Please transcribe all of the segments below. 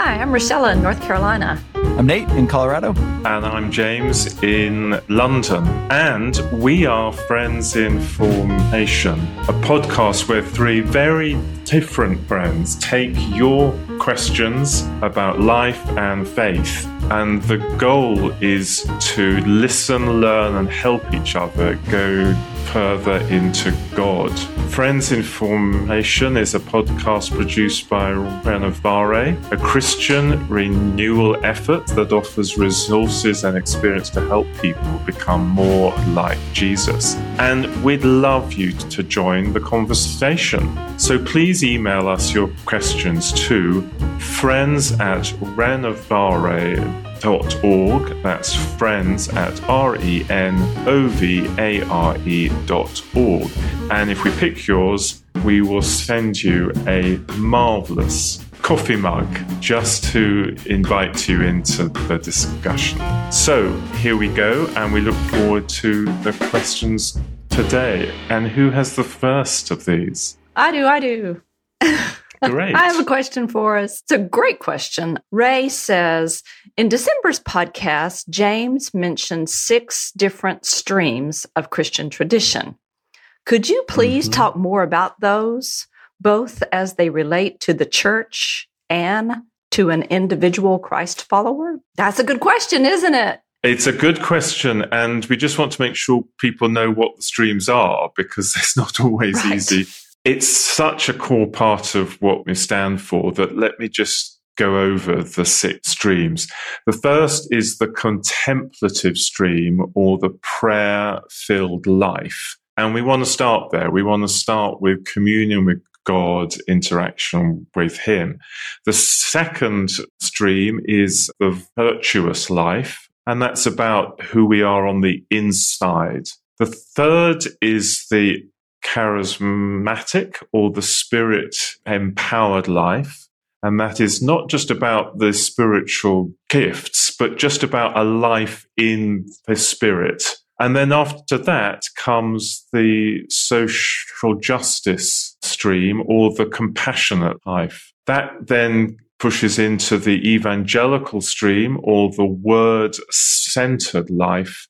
Hi, I'm Richella in North Carolina. I'm Nate in Colorado. And I'm James in London. And we are Friends in Formation, a podcast where three very different friends take your questions about life and faith. And the goal is to listen, learn, and help each other go further into God. Friends in Formation is a podcast produced by Renovare, a Christian renewal effort that offers resources and experience to help people become more like Jesus. And we'd love you to join the conversation. So please email us your questions to friends at renovare.com renovare.org. That's friends at R E N O V A R E dot org. And if we pick yours, we will send you a marvelous coffee mug just to invite you into the discussion. So here we go, and we look forward to the questions today. And who has the first of these? I do, I do. Great. I have a question for us. It's a great question. Ray says In December's podcast, James mentioned six different streams of Christian tradition. Could you please mm-hmm. talk more about those, both as they relate to the church and to an individual Christ follower? That's a good question, isn't it? It's a good question, and we just want to make sure people know what the streams are because it's not always right. easy it's such a core part of what we stand for that let me just go over the six streams. The first is the contemplative stream or the prayer filled life. And we want to start there. We want to start with communion with God, interaction with Him. The second stream is the virtuous life, and that's about who we are on the inside. The third is the charismatic or the spirit empowered life. And that is not just about the spiritual gifts, but just about a life in the spirit. And then after that comes the social justice stream or the compassionate life. That then pushes into the evangelical stream or the word centered life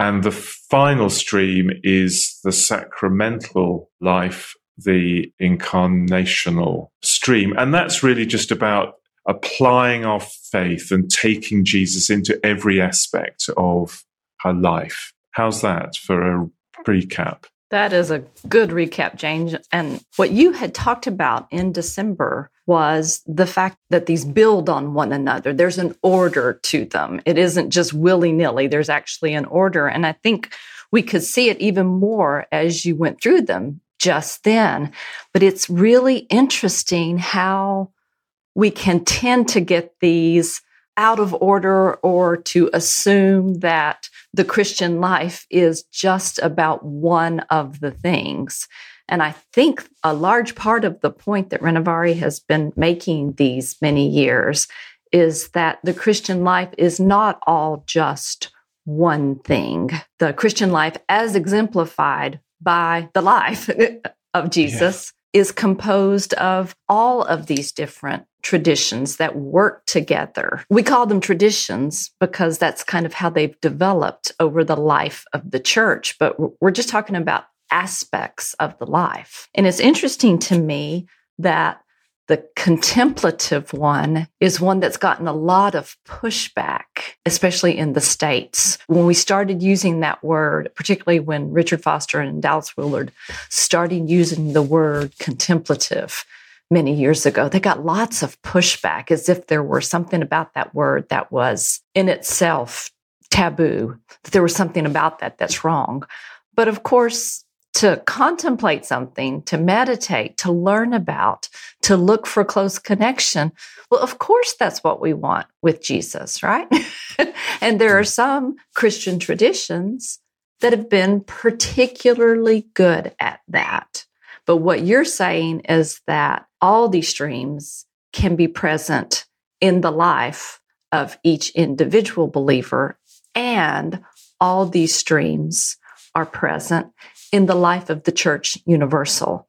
and the final stream is the sacramental life, the incarnational stream. And that's really just about applying our faith and taking Jesus into every aspect of her life. How's that for a recap? That is a good recap, James. And what you had talked about in December was the fact that these build on one another. There's an order to them. It isn't just willy nilly, there's actually an order. And I think we could see it even more as you went through them just then. But it's really interesting how we can tend to get these out of order or to assume that the Christian life is just about one of the things. And I think a large part of the point that Renovare has been making these many years is that the Christian life is not all just one thing. The Christian life, as exemplified by the life of Jesus, yeah. is composed of all of these different traditions that work together. We call them traditions because that's kind of how they've developed over the life of the church, but we're just talking about aspects of the life. And it's interesting to me that the contemplative one is one that's gotten a lot of pushback, especially in the States. When we started using that word, particularly when Richard Foster and Dallas Willard started using the word contemplative, many years ago, they got lots of pushback as if there were something about that word that was in itself taboo, that there was something about that that's wrong. But of course, to contemplate something, to meditate, to learn about, to look for close connection. Well, of course, that's what we want with Jesus, right? and there are some Christian traditions that have been particularly good at that. But what you're saying is that all these streams can be present in the life of each individual believer, and all these streams are present in the life of the church universal,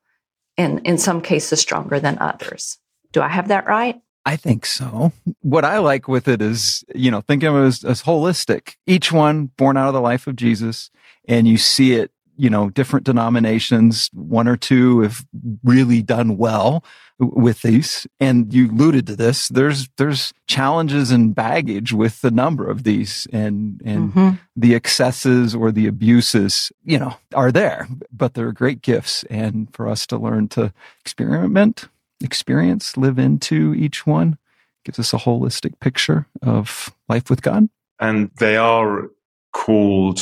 and in some cases stronger than others. Do I have that right? I think so. What I like with it is, you know, think of it as, as holistic. Each one born out of the life of Jesus, and you see it you know, different denominations, one or two have really done well with these. And you alluded to this. There's, there's challenges and baggage with the number of these and, and mm-hmm. the excesses or the abuses, you know, are there, but they're great gifts. And for us to learn to experiment, experience, live into each one gives us a holistic picture of life with God. And they are called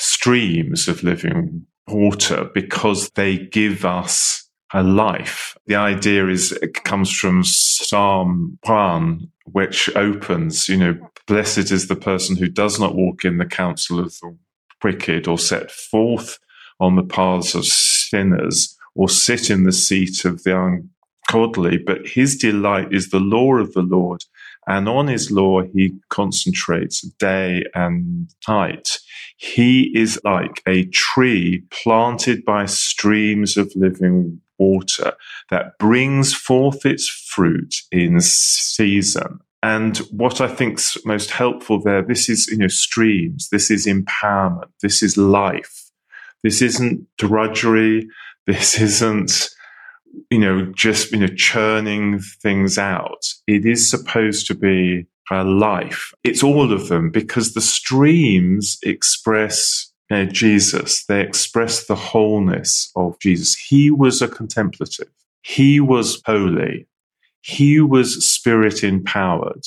streams of living water because they give us a life. The idea is it comes from Psalm 1, which opens, you know, blessed is the person who does not walk in the counsel of the wicked or set forth on the paths of sinners or sit in the seat of the ungodly, but his delight is the law of the Lord and on his law, he concentrates day and night. He is like a tree planted by streams of living water that brings forth its fruit in season. And what I think's most helpful there, this is, you know, streams. This is empowerment. This is life. This isn't drudgery. This isn't you know, just, you know, churning things out. It is supposed to be a life. It's all of them because the streams express know, Jesus. They express the wholeness of Jesus. He was a contemplative. He was holy. He was spirit empowered.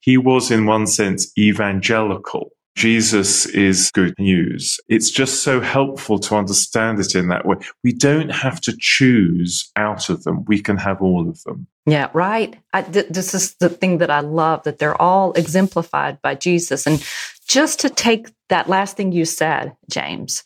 He was in one sense evangelical. Jesus is good news. It's just so helpful to understand it in that way. We don't have to choose out of them. We can have all of them. Yeah, right. I, th- this is the thing that I love that they're all exemplified by Jesus. And just to take that last thing you said, James,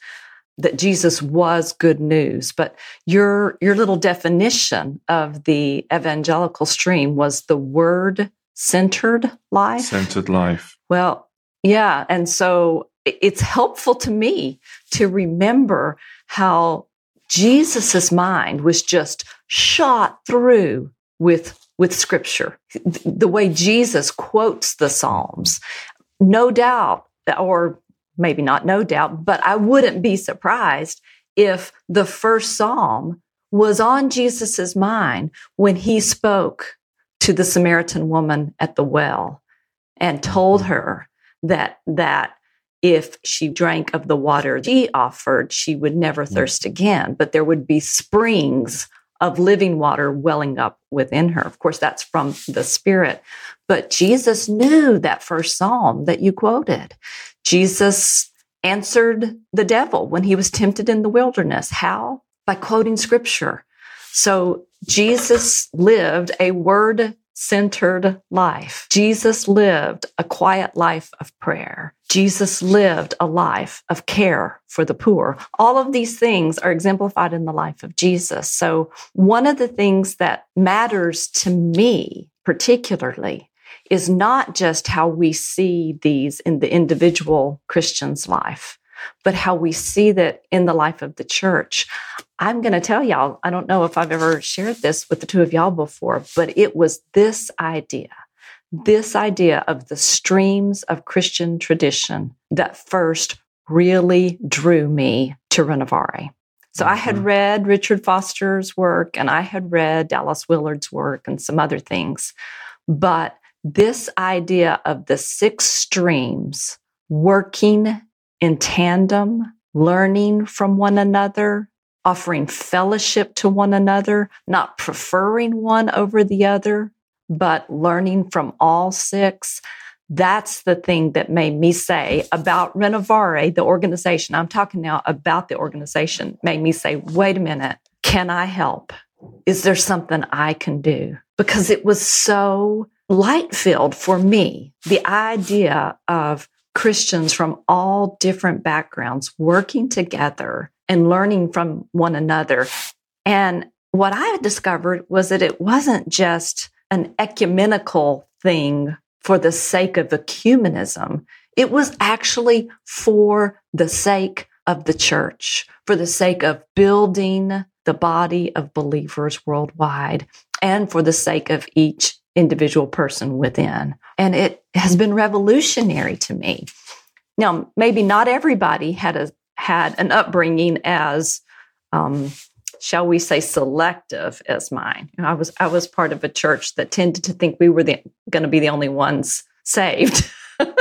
that Jesus was good news, but your your little definition of the evangelical stream was the word centered life. Centered life. Well, yeah. And so it's helpful to me to remember how Jesus's mind was just shot through with, with scripture. The way Jesus quotes the Psalms, no doubt, or maybe not no doubt, but I wouldn't be surprised if the first Psalm was on Jesus's mind when he spoke to the Samaritan woman at the well and told her that that if she drank of the water he offered, she would never thirst again, but there would be springs of living water welling up within her. Of course, that's from the Spirit. But Jesus knew that first psalm that you quoted. Jesus answered the devil when he was tempted in the wilderness. How? By quoting scripture. So Jesus lived a word centered life. Jesus lived a quiet life of prayer. Jesus lived a life of care for the poor. All of these things are exemplified in the life of Jesus. So one of the things that matters to me particularly is not just how we see these in the individual Christian's life, but how we see that in the life of the church. I'm going to tell y'all, I don't know if I've ever shared this with the two of y'all before, but it was this idea, this idea of the streams of Christian tradition that first really drew me to Renovare. So. I had mm-hmm. read Richard Foster's work and I had read Dallas Willard's work and some other things. But this idea of the six streams working in tandem, learning from one another, offering fellowship to one another, not preferring one over the other, but learning from all six. That's the thing that made me say about Renovare, the organization. I'm talking now about the organization, made me say, wait a minute, can I help? Is there something I can do? Because it was so light filled for me. The idea of Christians from all different backgrounds working together and learning from one another. And what I had discovered was that it wasn't just an ecumenical thing for the sake of ecumenism. It was actually for the sake of the church, for the sake of building the body of believers worldwide, and for the sake of each individual person within. And it has been revolutionary to me. Now, maybe not everybody had a had an upbringing as um, shall we say selective as mine. You know, I was I was part of a church that tended to think we were the going to be the only ones saved. but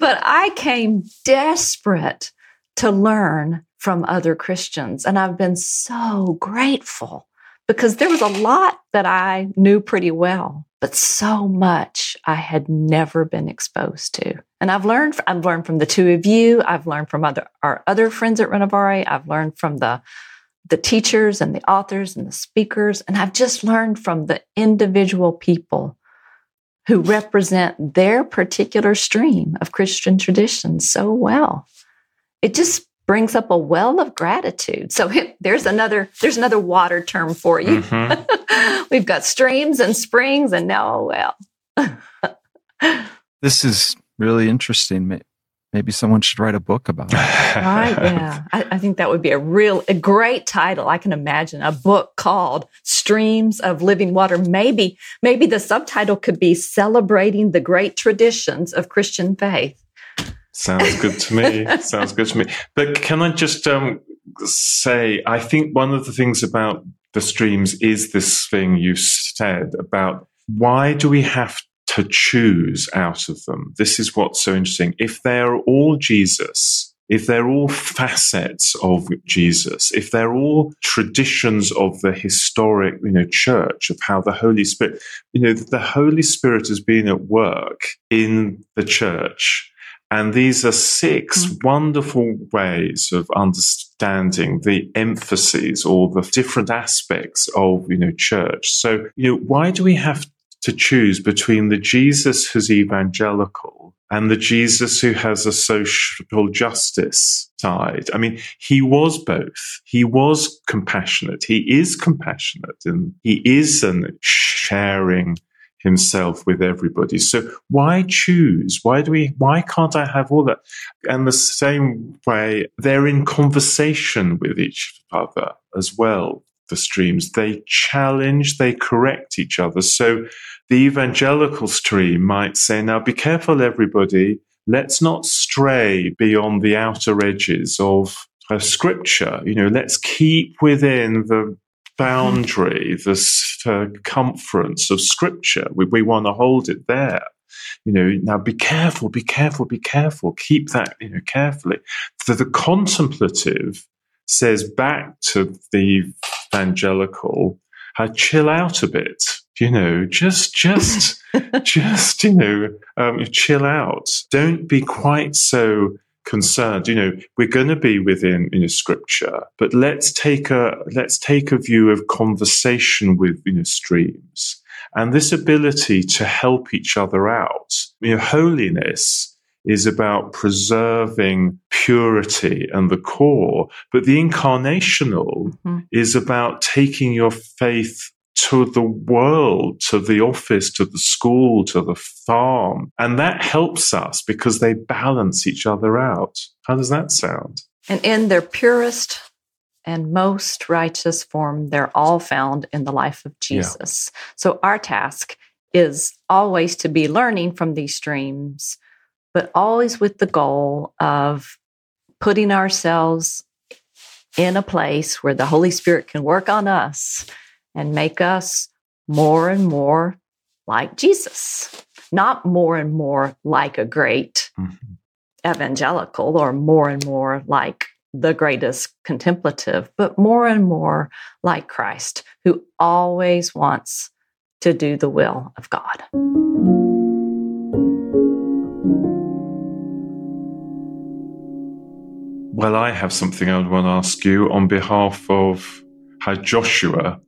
I came desperate to learn from other Christians and I've been so grateful because there was a lot that I knew pretty well, but so much I had never been exposed to. And I've learned, I've learned from the two of you. I've learned from other, our other friends at Renovare. I've learned from the, the teachers and the authors and the speakers. And I've just learned from the individual people who represent their particular stream of Christian tradition so well. It just brings up a well of gratitude. So there's another there's another water term for you. Mm-hmm. We've got streams and springs and now a well. this is really interesting. Maybe someone should write a book about it. right? Yeah, I, I, think that would be a real, a great title. I can imagine a book called "Streams of Living Water." Maybe, maybe the subtitle could be "Celebrating the Great Traditions of Christian Faith." Sounds good to me. Sounds good to me. But can I just um, say, I think one of the things about the streams is this thing you said about why do we have to choose out of them? This is what's so interesting. If they're all Jesus, if they're all facets of Jesus, if they're all traditions of the historic, you know, church of how the Holy Spirit, you know, the Holy Spirit has been at work in the church and these are 6 mm. wonderful ways of understanding the emphases or the different aspects of, you know, church. So, you know, why do we have to choose between the Jesus who's evangelical and the Jesus who has a social justice side. I mean, he was both. He was compassionate. He is compassionate and he is an sharing himself with everybody. So why choose? Why do we, why can't I have all that? And the same way, they're in conversation with each other as well. The streams, they challenge, they correct each other. So the evangelical stream might say, now be careful, everybody. Let's not stray beyond the outer edges of a scripture. You know, let's keep within the boundary, the circumference of scripture. We, we want to hold it there. You know, now be careful, be careful, be careful. Keep that, you know, carefully. The, the contemplative says back to the evangelical, uh, chill out a bit. You know, just, just, just, you know, um, chill out. Don't be quite so concerned you know we're going to be within you know scripture but let's take a let's take a view of conversation with you know streams and this ability to help each other out you know holiness is about preserving purity and the core but the incarnational mm-hmm. is about taking your faith to the world, to the office, to the school, to the farm. And that helps us because they balance each other out. How does that sound? And in their purest and most righteous form, they're all found in the life of Jesus. Yeah. So our task is always to be learning from these streams, but always with the goal of putting ourselves in a place where the Holy Spirit can work on us and make us more and more like Jesus, not more and more like a great mm-hmm. evangelical or more and more like the greatest contemplative, but more and more like Christ, who always wants to do the will of God. Well, I have something I would want to ask you on behalf of how Joshua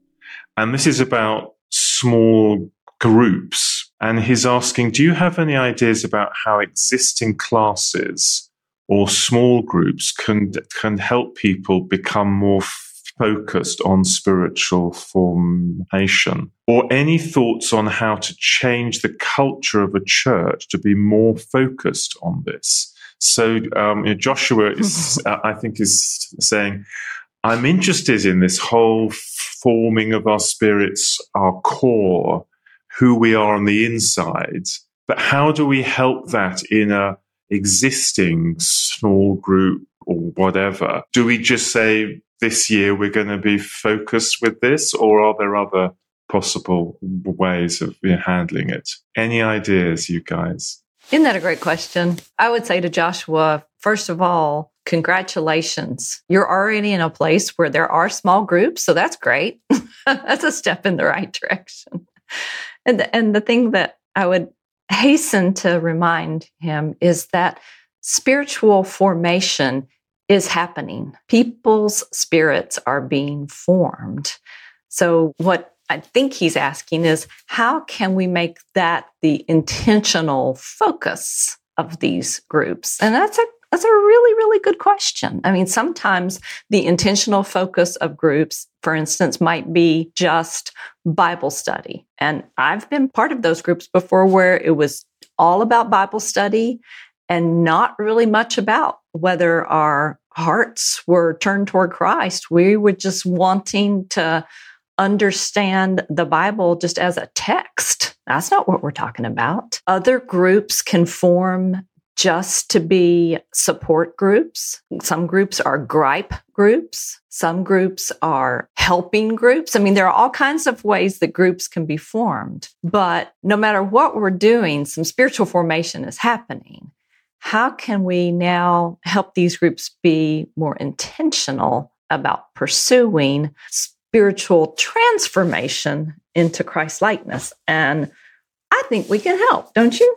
and this is about small groups. And he's asking, do you have any ideas about how existing classes or small groups can, can help people become more focused on spiritual formation? Or any thoughts on how to change the culture of a church to be more focused on this? So um, Joshua is, I think, is saying, I'm interested in this whole forming of our spirits, our core, who we are on the inside. But how do we help that in a existing small group or whatever? Do we just say this year we're going to be focused with this, or are there other possible ways of handling it? Any ideas, you guys? Isn't that a great question? I would say to Joshua, first of all, congratulations. You're already in a place where there are small groups, so that's great. that's a step in the right direction. And the, and the thing that I would hasten to remind him is that spiritual formation is happening. People's spirits are being formed. So, what I think he's asking is how can we make that the intentional focus of these groups? And that's a that's a really, really good question. I mean, sometimes the intentional focus of groups, for instance, might be just Bible study. And I've been part of those groups before where it was all about Bible study and not really much about whether our hearts were turned toward Christ. We were just wanting to understand the Bible just as a text. That's not what we're talking about. Other groups can form just to be support groups. Some groups are gripe groups. Some groups are helping groups. I mean, there are all kinds of ways that groups can be formed. But no matter what we're doing, some spiritual formation is happening. How can we now help these groups be more intentional about pursuing spiritual transformation into Christ likeness? And I think we can help, don't you?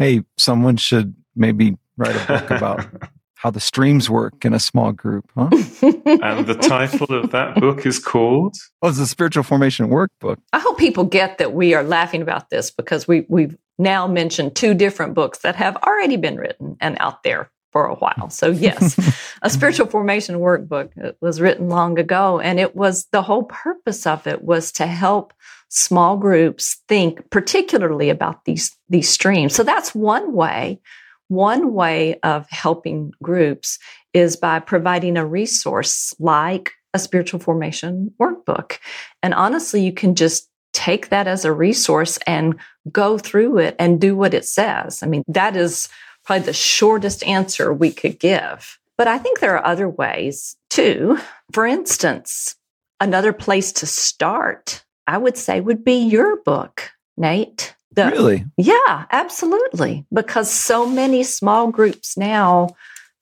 Hey, someone should maybe write a book about how the streams work in a small group, huh? and the title of that book is called? Oh, it's the Spiritual Formation Workbook. I hope people get that we are laughing about this because we, we've now mentioned two different books that have already been written and out there for a while. So, yes, a spiritual formation workbook it was written long ago. And it was the whole purpose of it was to help small groups think particularly about these, these streams. So that's one way. One way of helping groups is by providing a resource like a spiritual formation workbook. And honestly, you can just take that as a resource and go through it and do what it says. I mean, that is probably the shortest answer we could give. But I think there are other ways too. For instance, another place to start I would say would be your book, Nate. The, really? Yeah, absolutely. Because so many small groups now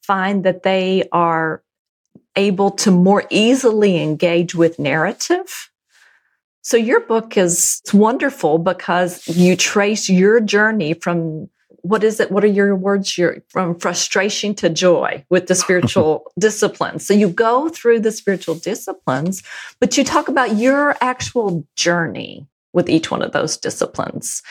find that they are able to more easily engage with narrative. So your book is wonderful because you trace your journey from what is it? What are your words? You're from frustration to joy with the spiritual disciplines. So you go through the spiritual disciplines, but you talk about your actual journey with each one of those disciplines.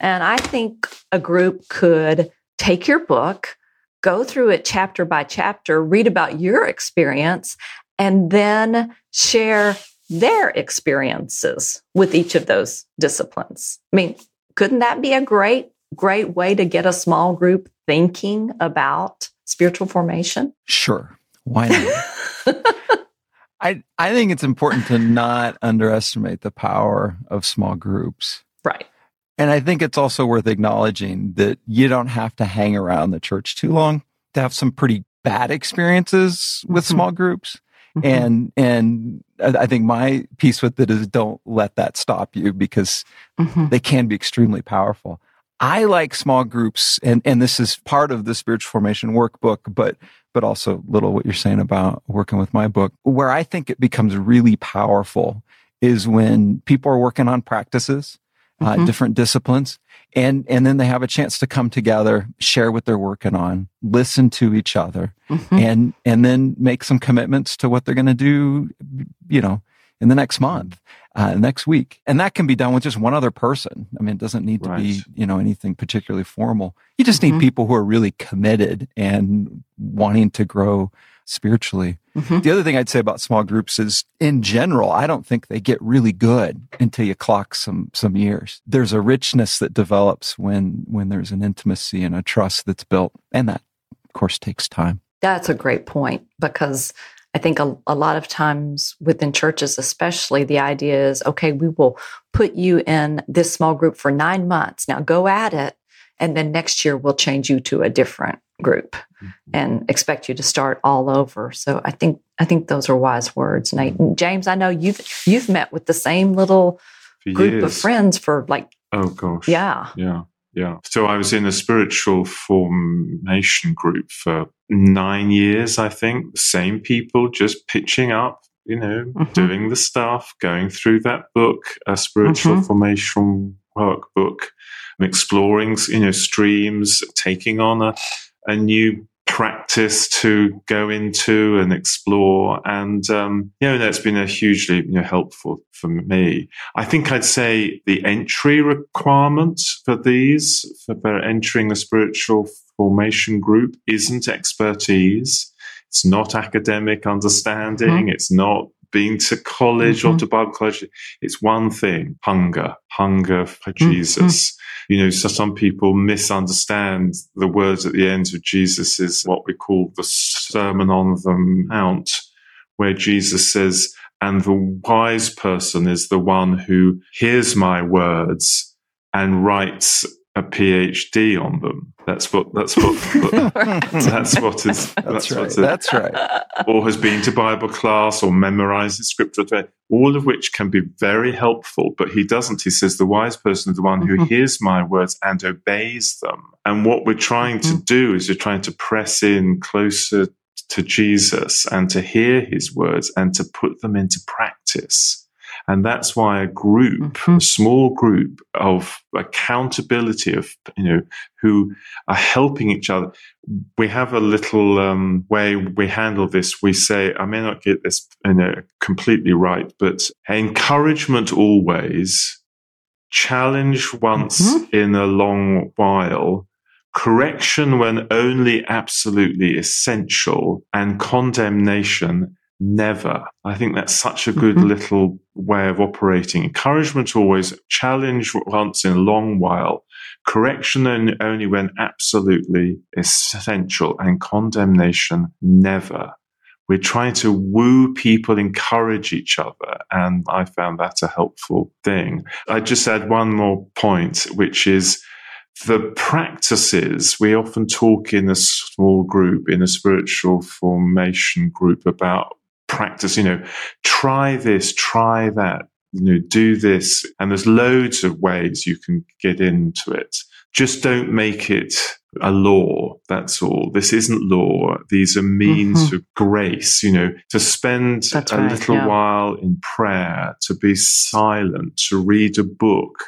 And I think a group could take your book, go through it chapter by chapter, read about your experience, and then share their experiences with each of those disciplines. I mean, couldn't that be a great great way to get a small group thinking about spiritual formation? Sure. Why not? I I think it's important to not underestimate the power of small groups. Right. And I think it's also worth acknowledging that you don't have to hang around the church too long to have some pretty bad experiences with mm-hmm. small groups. Mm-hmm. And and I think my piece with it is don't let that stop you because mm-hmm. they can be extremely powerful. I like small groups, and and this is part of the spiritual formation workbook, but but also little what you're saying about working with my book. Where I think it becomes really powerful is when people are working on practices, uh, mm-hmm. uh, different disciplines, and and then they have a chance to come together, share what they're working on, listen to each other, mm-hmm. and and then make some commitments to what they're going to do. You know, in the next month, uh, next week. And that can be done with just one other person. I mean, it doesn't need to right. be, you know, anything particularly formal. You just mm-hmm. need people who are really committed and wanting to grow spiritually. Mm-hmm. The other thing I'd say about small groups is in general, I don't think they get really good until you clock some, some years. There's a richness that develops when, when there's an intimacy and a trust that's built. And that of course takes time. That's a great point because I think a, a, lot of times within churches, especially, the idea is okay, we will put you in this small group for nine months. Now go at it. And then next year we'll change you to a different group mm-hmm. and expect you to start all over. So I think I think those are wise words. Nate and James, I know you've you've met with the same little group of friends for like oh gosh. Yeah. Yeah. Yeah. So I was in a spiritual formation group for nine years, I think. The same people just pitching up, you know, mm-hmm. doing the stuff, going through that book, a spiritual mm-hmm. formation workbook, exploring, you know, streams, taking on a, a new practice to go into and explore. And, um, you know, that's been a hugely, you know, helpful for me. I think I'd say the entry requirement for these, for entering a spiritual formation group isn't expertise. It's not academic understanding. Mm-hmm. It's not being to college mm-hmm. or to Bible college. It's one thing, hunger, hunger for mm-hmm. Jesus. You know, so some people misunderstand the words at the end of Jesus is what we call the Sermon on the Mount, where Jesus says, and the wise person is the one who hears my words and writes a PhD on them. That's what. That's what. that's what is. That's, that's right. that's right. Or has been to Bible class or memorizes scripture. All of which can be very helpful. But he doesn't. He says the wise person is the one who mm-hmm. hears my words and obeys them. And what we're trying mm-hmm. to do is we're trying to press in closer to Jesus and to hear his words and to put them into practice. And that's why a group, mm-hmm. a small group of accountability of, you know, who are helping each other. We have a little um, way we handle this. We say, I may not get this you know, completely right, but encouragement always, challenge once mm-hmm. in a long while, correction when only absolutely essential, and condemnation never. I think that's such a good mm-hmm. little way of operating. Encouragement always, challenge once in a long while, correction only when absolutely essential, and condemnation never. We're trying to woo people, encourage each other. And I found that a helpful thing. I just add one more point, which is the practices we often talk in a small group, in a spiritual formation group about practice, you know, try this, try that, you know, do this. And there's loads of ways you can get into it. Just don't make it a law. That's all. This isn't law. These are means mm-hmm. of grace, you know, to spend that's a right, little yeah. while in prayer, to be silent, to read a book,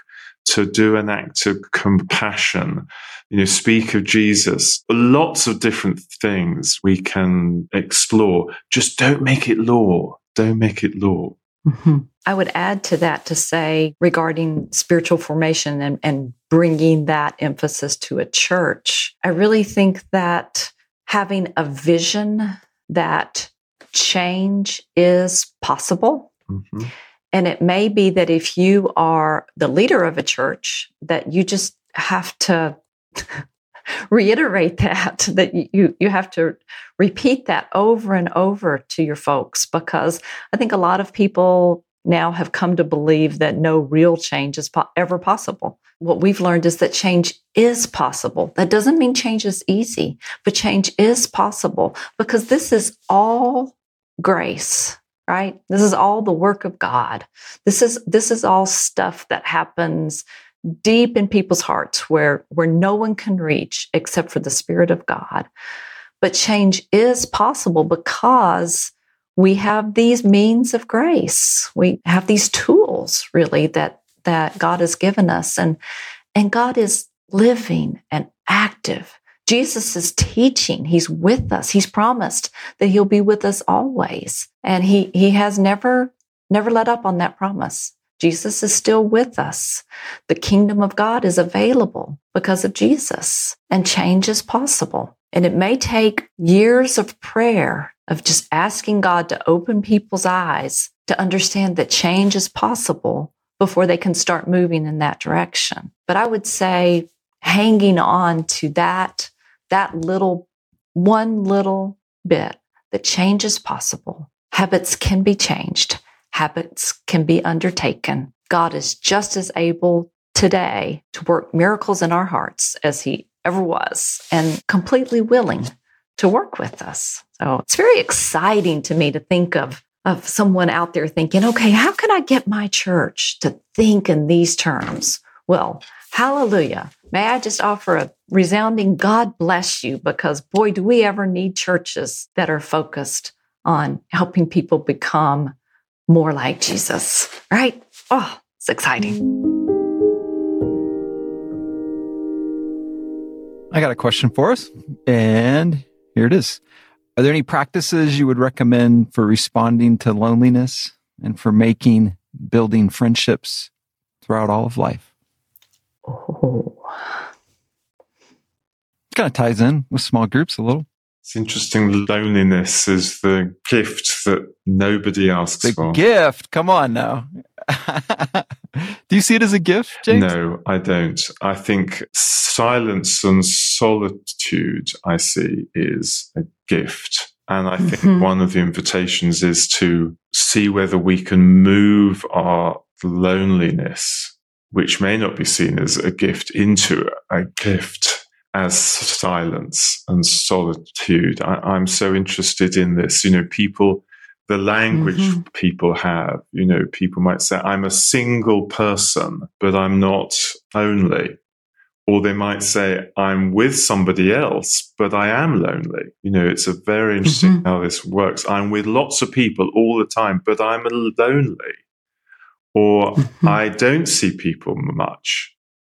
to do an act of compassion, you know, speak of Jesus. Lots of different things we can explore. Just don't make it law. Don't make it law. Mm-hmm. I would add to that to say regarding spiritual formation and, and bringing that emphasis to a church, I really think that having a vision that change is possible. Mm-hmm. And it may be that if you are the leader of a church, that you just have to reiterate that that you you have to repeat that over and over to your folks because I think a lot of people now have come to believe that no real change is po- ever possible. What we've learned is that change is possible. That doesn't mean change is easy, but change is possible because this is all grace, right? This is all the work of God. This is this is all stuff that happens deep in people's hearts where, where no one can reach except for the Spirit of God. But change is possible because we have these means of grace. We have these tools really that, that God has given us. And, and God is living and active. Jesus is teaching. He's with us. He's promised that he'll be with us always. And he, he has never, never let up on that promise. Jesus is still with us. The kingdom of God is available because of Jesus and change is possible. And it may take years of prayer of just asking God to open people's eyes to understand that change is possible before they can start moving in that direction. But I would say hanging on to that, that little, one little bit that change is possible. Habits can be changed. Habits can be undertaken. God is just as able today to work miracles in our hearts as he ever was and completely willing to work with us. So it's very exciting to me to think of of someone out there thinking, okay, how can I get my church to think in these terms? Well, hallelujah. May I just offer a resounding God bless you because boy, do we ever need churches that are focused on helping people become more like Jesus, right? Oh, it's exciting. I got a question for us, and here it is. Are there any practices you would recommend for responding to loneliness and for making, building friendships throughout all of life? Oh. It kind of ties in with small groups a little. It's interesting. Loneliness is the gift that nobody asks the for. gift. Come on now. Do you see it as a gift, James? No, I don't. I think silence and solitude, I see, is a gift. And I think mm-hmm. one of the invitations is to see whether we can move our loneliness, which may not be seen as a gift, into a gift as silence and solitude. I, am so interested in this. You know, people, the language mm-hmm. people have, you know, people might say, I'm a single person, but I'm not lonely. Or they might say, I'm with somebody else, but I am lonely. You know, it's a very interesting mm-hmm. how this works. I'm with lots of people all the time, but I'm lonely. Or. I don't see people much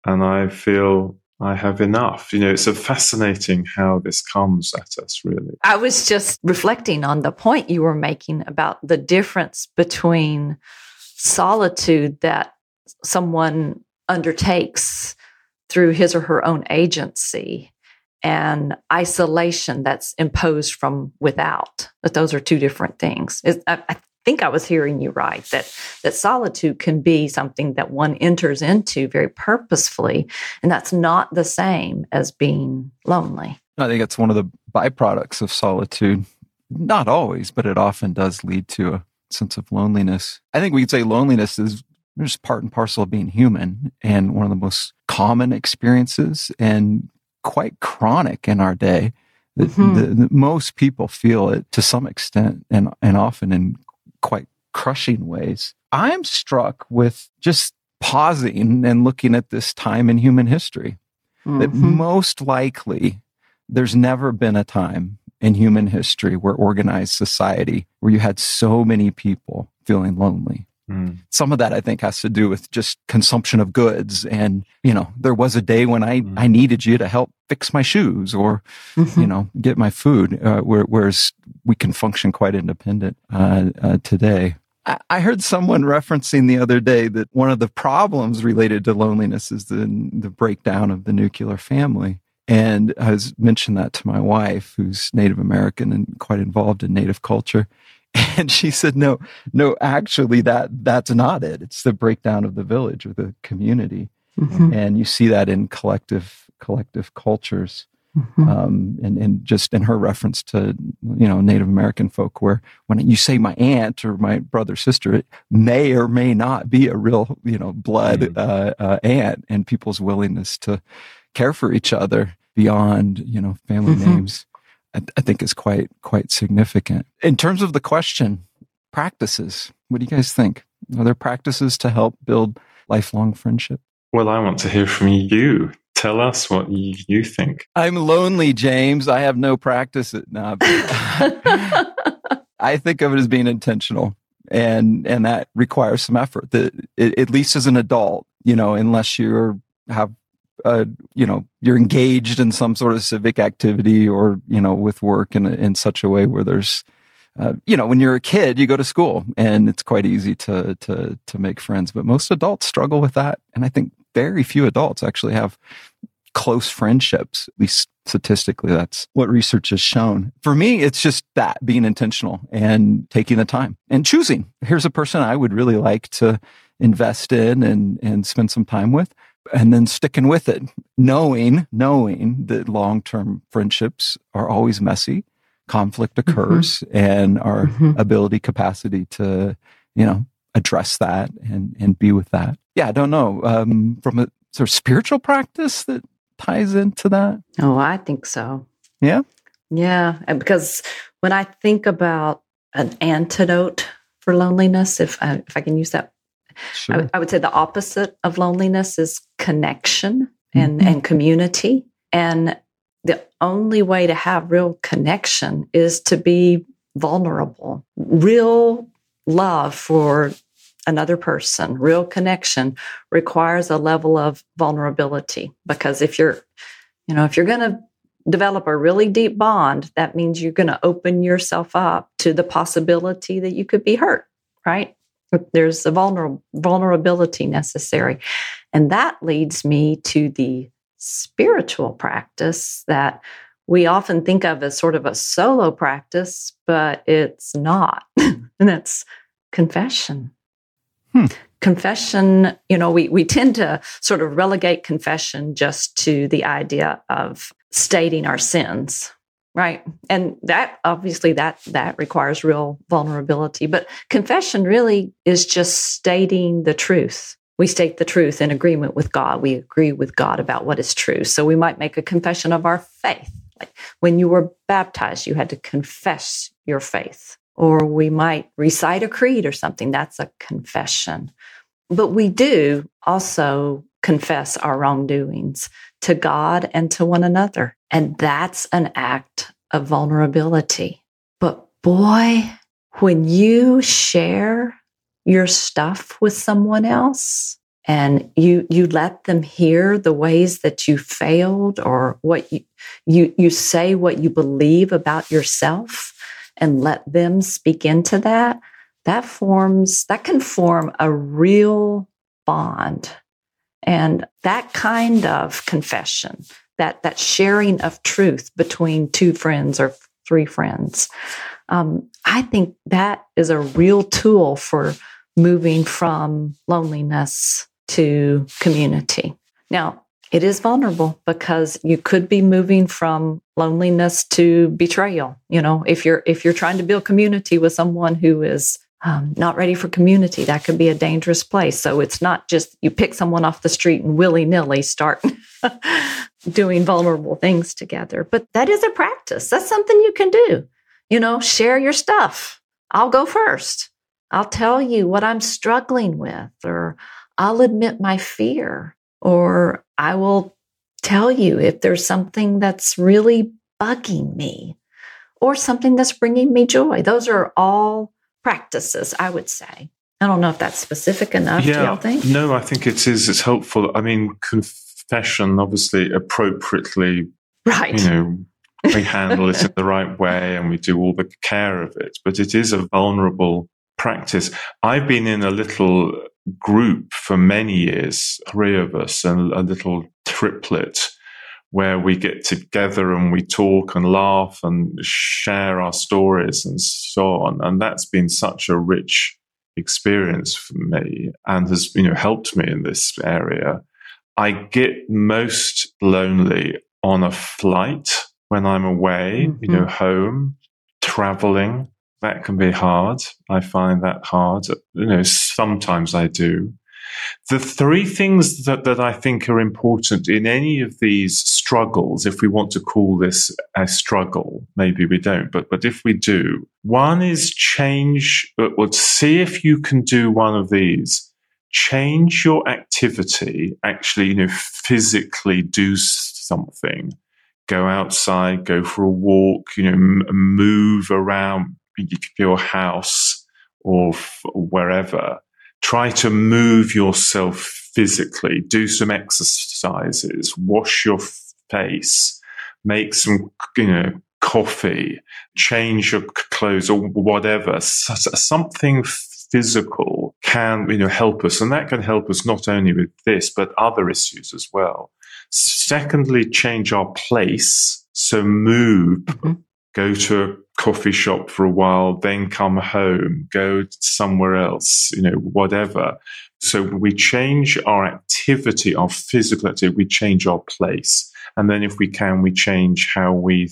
and I feel I have enough. You know, it's a fascinating how this comes at us, really. I was just reflecting on the point you were making about the difference between solitude that someone undertakes through his or her own agency and isolation that's imposed from without. That those are two different things. I, I think I was hearing you right that that solitude can be something that one enters into very purposefully, and that's not the same as being lonely. I think it's one of the byproducts of solitude. Not always, but it often does lead to a sense of loneliness. I think we could say loneliness is just part and parcel of being human and one of the most common experiences and quite chronic in our day. Mm-hmm. The, the, most people feel it to some extent and, and often in quite crushing ways. I'm struck with just pausing and looking at this time in human history mm-hmm. that most likely there's never been a time in human history where organized society where you had so many people feeling lonely. Mm. Some of that I think has to do with just consumption of goods. And, you know, there was a day when I, mm. I needed you to help fix my shoes or, mm-hmm. you know, get my food, uh, whereas we can function quite independent uh, uh, today. I heard someone referencing the other day that one of the problems related to loneliness is the, the breakdown of the nuclear family. And I was mentioned that to my wife, who's Native American and quite involved in Native culture. And she said, no, no, actually that, that's not it. It's the breakdown of the village or the community. Mm-hmm. And you see that in collective, collective cultures. Mm-hmm. Um, and, and just in her reference to, you know, Native American folk, where when you say my aunt or my brother, sister, it may or may not be a real, you know, blood mm-hmm. uh, uh, aunt and people's willingness to care for each other beyond, you know, family mm-hmm. names. I, I think is quite quite significant. In terms of the question, practices. What do you guys think? Are there practices to help build lifelong friendship? Well, I want to hear from you. Tell us what you think. I'm lonely, James. I have no practice. At, no, I think of it as being intentional, and and that requires some effort. That at least as an adult, you know, unless you have uh, you know you're engaged in some sort of civic activity or you know with work in in such a way where there's uh, you know when you're a kid you go to school and it's quite easy to to to make friends. But most adults struggle with that. And i think very few adults actually have close friendships at least statistically that's what research has shown. For me it's just that being intentional and taking the time and choosing. Here's a person i would really like to invest in and and spend some time with and then sticking with it, knowing, knowing that long term friendships are always messy, conflict mm-hmm. occurs mm-hmm. and our mm-hmm. ability capacity to you know address that and and be with that yeah i don't know um from a sort of spiritual practice that ties into that oh i think so yeah yeah because when i think about an antidote for loneliness if I, if I can use that sure. I, I would say the opposite of loneliness is connection and, mm-hmm. and community and the only way to have real connection is to be vulnerable. Real love for another person, real connection requires a level of vulnerability because if you're, you know, if you're going to develop a really deep bond, that means you're going to open yourself up to the possibility that you could be hurt, right? There's a vulner- vulnerability necessary. And that leads me to the spiritual practice that we often think of as sort of a solo practice, but it's not. and that's confession. Hmm. Confession, you know, we, we tend to sort of relegate confession just to the idea of stating our sins, right? And that obviously that that requires real vulnerability. But confession really is just stating the truth we state the truth in agreement with God. We agree with God about what is true. So we might make a confession of our faith. Like when you were baptized, you had to confess your faith. Or we might recite a creed or something. That's a confession. But we do also confess our wrongdoings to God and to one another. And that's an act of vulnerability. But boy, when you share your stuff with someone else and you you let them hear the ways that you failed or what you you you say what you believe about yourself and let them speak into that that forms that can form a real bond and that kind of confession that that sharing of truth between two friends or three friends um, I think that is a real tool for moving from loneliness to community. Now, it is vulnerable because you could be moving from loneliness to betrayal. You know, if you're if you're trying to build community with someone who is um, not ready for community, that could be a dangerous place. So it's not just you pick someone off the street and willy nilly start doing vulnerable things together. But that is a practice. That's something you can do you know, share your stuff. I'll go first. I'll tell you what I'm struggling with, or I'll admit my fear, or I will tell you if there's something that's really bugging me or something that's bringing me joy. Those are all practices, I would say. I don't know if that's specific enough. Yeah, do y'all think? No, I think it is. It's helpful. I mean, confession, obviously, appropriately, right? You know, we handle it in the right way and we do all the care of it. But it is a vulnerable practice. I've been in a little group for many years, three of us, and a little triplet where we get together and we talk and laugh and share our stories and so on. And that's been such a rich experience for me and has, you know, helped me in this area. I get most lonely on a flight when I'm away, mm-hmm. you know, home, traveling. That can be hard. I find that hard. You know, sometimes I do. The three things that, that I think are important in any of these struggles, if we want to call this a struggle, maybe we don't, but, but if we do, one is change, or see if you can do one of these. Change your activity, actually, you know, physically do something go outside, go for a walk, you know, m- move around your house or f- wherever. Try to move yourself physically, do some exercises, wash your face, make some, you know, coffee, change your clothes or whatever. Something physical can, you know, help us. And that can help us not only with this, but other issues as well. Secondly, change our place. So move, mm-hmm. go to a coffee shop for a while, then come home, go somewhere else, you know, whatever. So we change our activity, our physical activity, we change our place. And then if we can, we change how we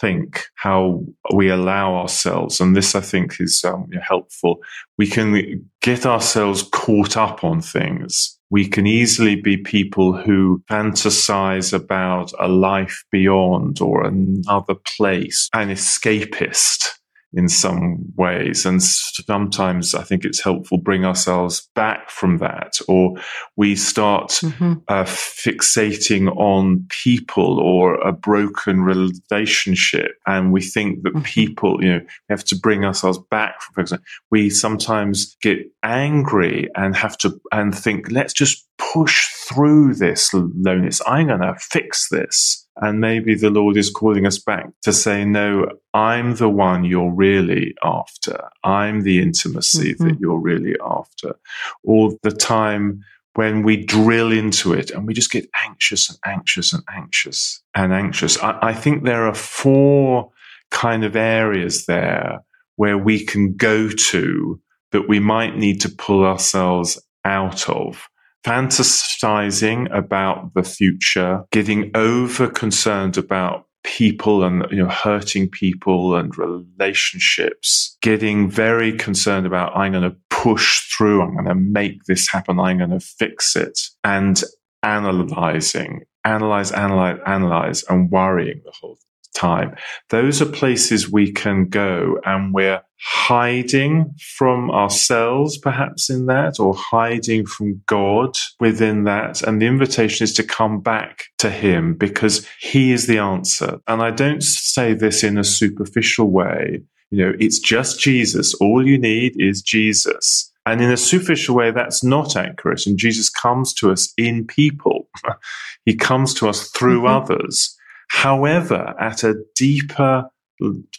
think, how we allow ourselves, and this I think is um, helpful. We can get ourselves caught up on things. We can easily be people who fantasize about a life beyond or another place, an escapist in some ways. And sometimes I think it's helpful bring ourselves back from that, or we start mm-hmm. uh, fixating on people or a broken relationship, and we think that mm-hmm. people, you know, we have to bring ourselves back. For example, we sometimes get angry and have to and think, let's just push through this loneliness. I'm going to fix this. And maybe the Lord is calling us back to say, no, I'm the one you're really after. I'm the intimacy mm-hmm. that you're really after. Or the time when we drill into it and we just get anxious and anxious and anxious and anxious. I, I think there are four kind of areas there where we can go to that we might need to pull ourselves out of fantasizing about the future, getting over concerned about people and you know hurting people and relationships getting very concerned about i'm going to push through i'm going to make this happen i'm going to fix it and analyzing analyze analyze analyze and worrying the whole time. Those are places we can go and we're hiding from ourselves, perhaps in that, or hiding from God within that. And the invitation is to come back to Him because He is the answer. And I don't say this in a superficial way. You know, it's just Jesus. All you need is Jesus. And in a superficial way, that's not accurate. And Jesus comes to us in people. he comes to us through mm-hmm. others. However, at a deeper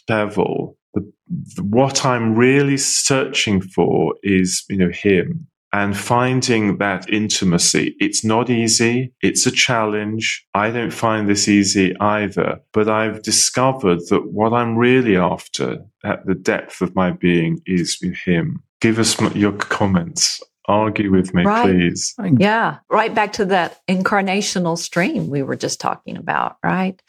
level, the, the, what I'm really searching for is, you know, him and finding that intimacy. It's not easy. It's a challenge. I don't find this easy either, but I've discovered that what I'm really after at the depth of my being is him. Give us your comments argue with me, right. please. Yeah, right back to that incarnational stream we were just talking about, right?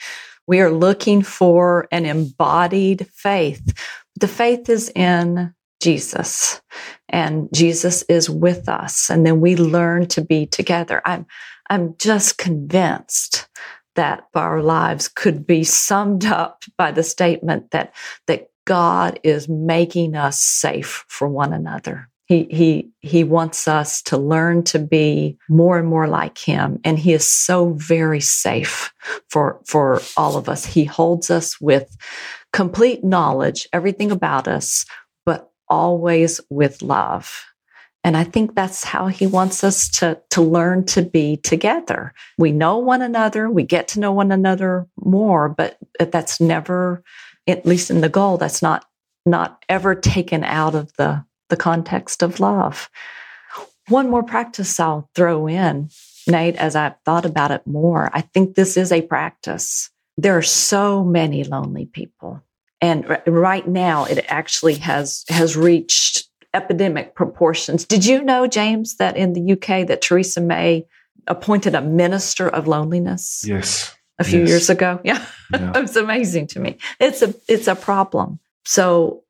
We are looking for an embodied faith. The faith is in Jesus, and Jesus is with us, and then we learn to be together. I'm, I'm just convinced that our lives could be summed up by the statement that that God is making us safe for one another. He, he, he wants us to learn to be more and more like him. And he is so very safe for, for all of us. He holds us with complete knowledge, everything about us, but always with love. And I think that's how he wants us to, to learn to be together. We know one another, we get to know one another more, but that's never, at least in the goal, that's not, not ever taken out of the the context of love. One more practice I'll throw in, Nate, as I've thought about it more. I think this is a practice. There are so many lonely people. And r- right now it actually has, has reached epidemic proportions. Did you know, James, that in the UK that Theresa May appointed a minister of loneliness? Yes. A few yes. years ago. Yeah. yeah. it's amazing to me. It's a it's a problem. So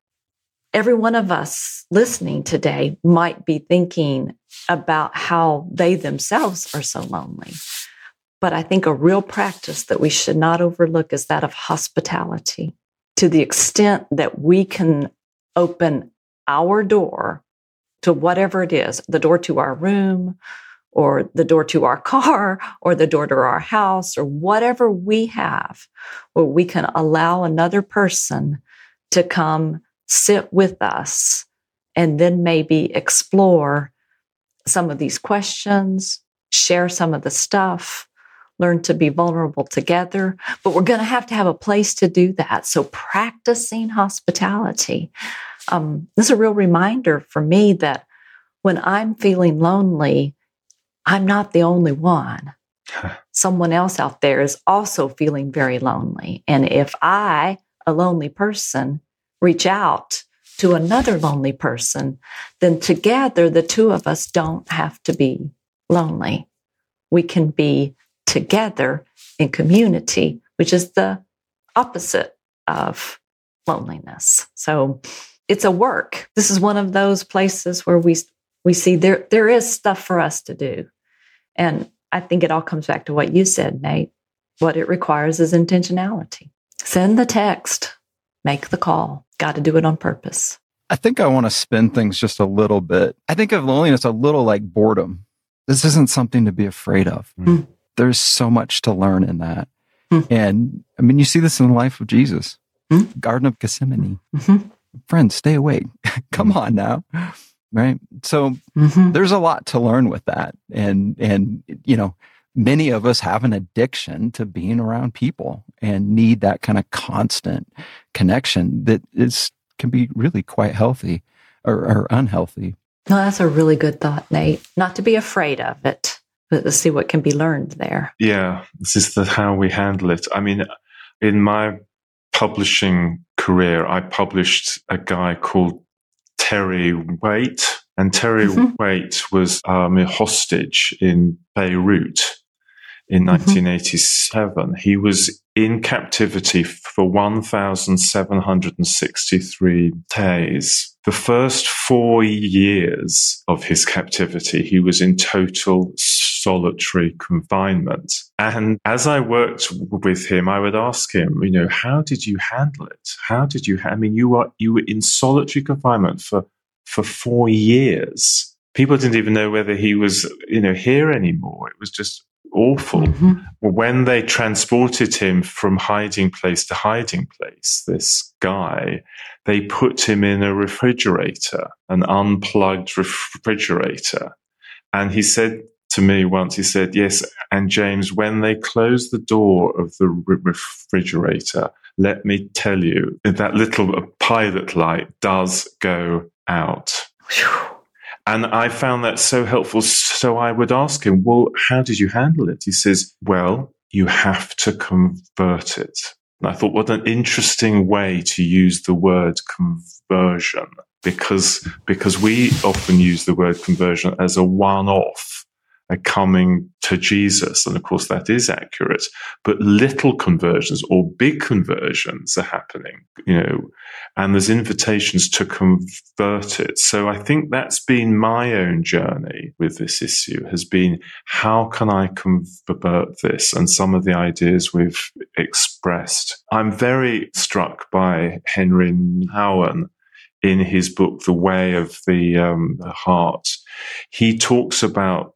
every one of us listening today might be thinking about how they themselves are so lonely. But I think a real practice that we should not overlook is that of hospitality. To the extent that we can open our door to whatever it is the door to our room, or the door to our car, or the door to our house, or whatever we have, where we can allow another person to come sit with us and then maybe explore some of these questions, share some of the stuff, learn to be vulnerable together. But we're going to have to have a place to do that. So practicing hospitality. Um, this is a real reminder for me that when I'm feeling lonely, I'm not the only one. Someone else out there is also feeling very lonely. And if I, a lonely person, reach out to another lonely person, then together the two of us don't have to be lonely. We can be together in community, which is the opposite of loneliness. So it's a work. This is one of those places where we we see there there is stuff for us to do. And I think it all comes back to what you said, Nate. What it requires is intentionality. Send the text, make the call. Got to do it on purpose. I think I want to spin things just a little bit. I think of loneliness a little like boredom. This isn't something to be afraid of. Mm. There's so much to learn in that. Mm. And I mean, you see this in the life of Jesus, mm. Garden of Gethsemane. Mm-hmm. Friends, stay awake. Come on now. Right. So mm-hmm. there's a lot to learn with that. And, and, you know, many of us have an addiction to being around people and need that kind of constant connection that is can be really quite healthy or, or unhealthy. No, that's a really good thought, Nate. Not to be afraid of it, but to see what can be learned there. Yeah, this is the how we handle it. I mean, in my publishing career, I published a guy called Terry Waite, and Terry mm-hmm. Waite was um, a hostage in Beirut in 1987. Mm-hmm. He was in captivity for 1,763 days. The first four years of his captivity, he was in total solitary confinement. And as I worked with him, I would ask him, you know, how did you handle it? How did you, I mean, you were, you were in solitary confinement for, for four years. People didn't even know whether he was, you know, here anymore. It was just awful. Mm-hmm. When they transported him from hiding place to hiding place, this guy, they put him in a refrigerator, an unplugged refrigerator. And he said to me once, he said, Yes, and James, when they close the door of the refrigerator, let me tell you, that little pilot light does go out. Whew. And I found that so helpful. So I would ask him, well, how did you handle it? He says, well, you have to convert it. And I thought, what an interesting way to use the word conversion because, because we often use the word conversion as a one off are coming to Jesus. And of course, that is accurate. But little conversions or big conversions are happening, you know, and there's invitations to convert it. So I think that's been my own journey with this issue has been how can I convert this? And some of the ideas we've expressed. I'm very struck by Henry Nouwen in his book, The Way of the, um, the Heart. He talks about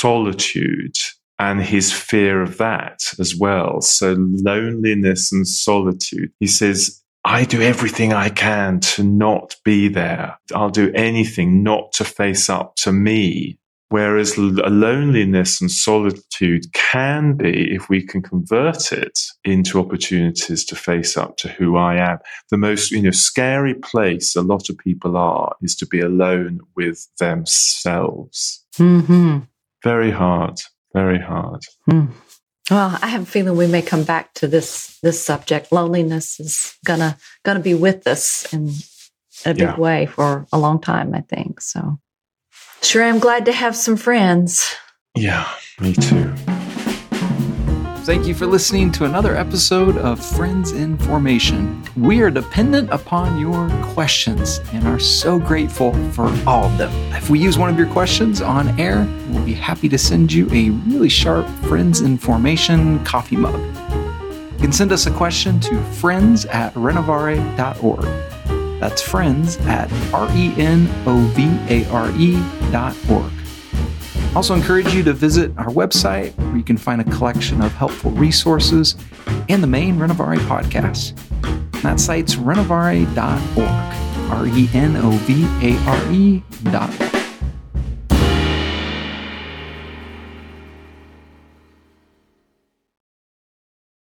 solitude and his fear of that as well. So loneliness and solitude. He says, I do everything I can to not be there. I'll do anything not to face up to me. Whereas loneliness and solitude can be, if we can convert it into opportunities to face up to who I am. The most, you know, scary place a lot of people are is to be alone with themselves. Mm-hmm. Very hard. Very hard. Mm. Well, I have a feeling we may come back to this this subject. Loneliness is gonna gonna be with us in a big yeah. way for a long time, I think. So sure I'm glad to have some friends. Yeah, me too. Thank you for listening to another episode of Friends in Formation. We are dependent upon your questions and are so grateful for all of them. If we use one of your questions on air, we'll be happy to send you a really sharp Friends in Formation coffee mug. You can send us a question to friends at renovare.org. That's friends at R E N O V A R E dot org. Also, encourage you to visit our website where you can find a collection of helpful resources and the main Renovare podcast. That site's renovare.org, R E N O V A R E dot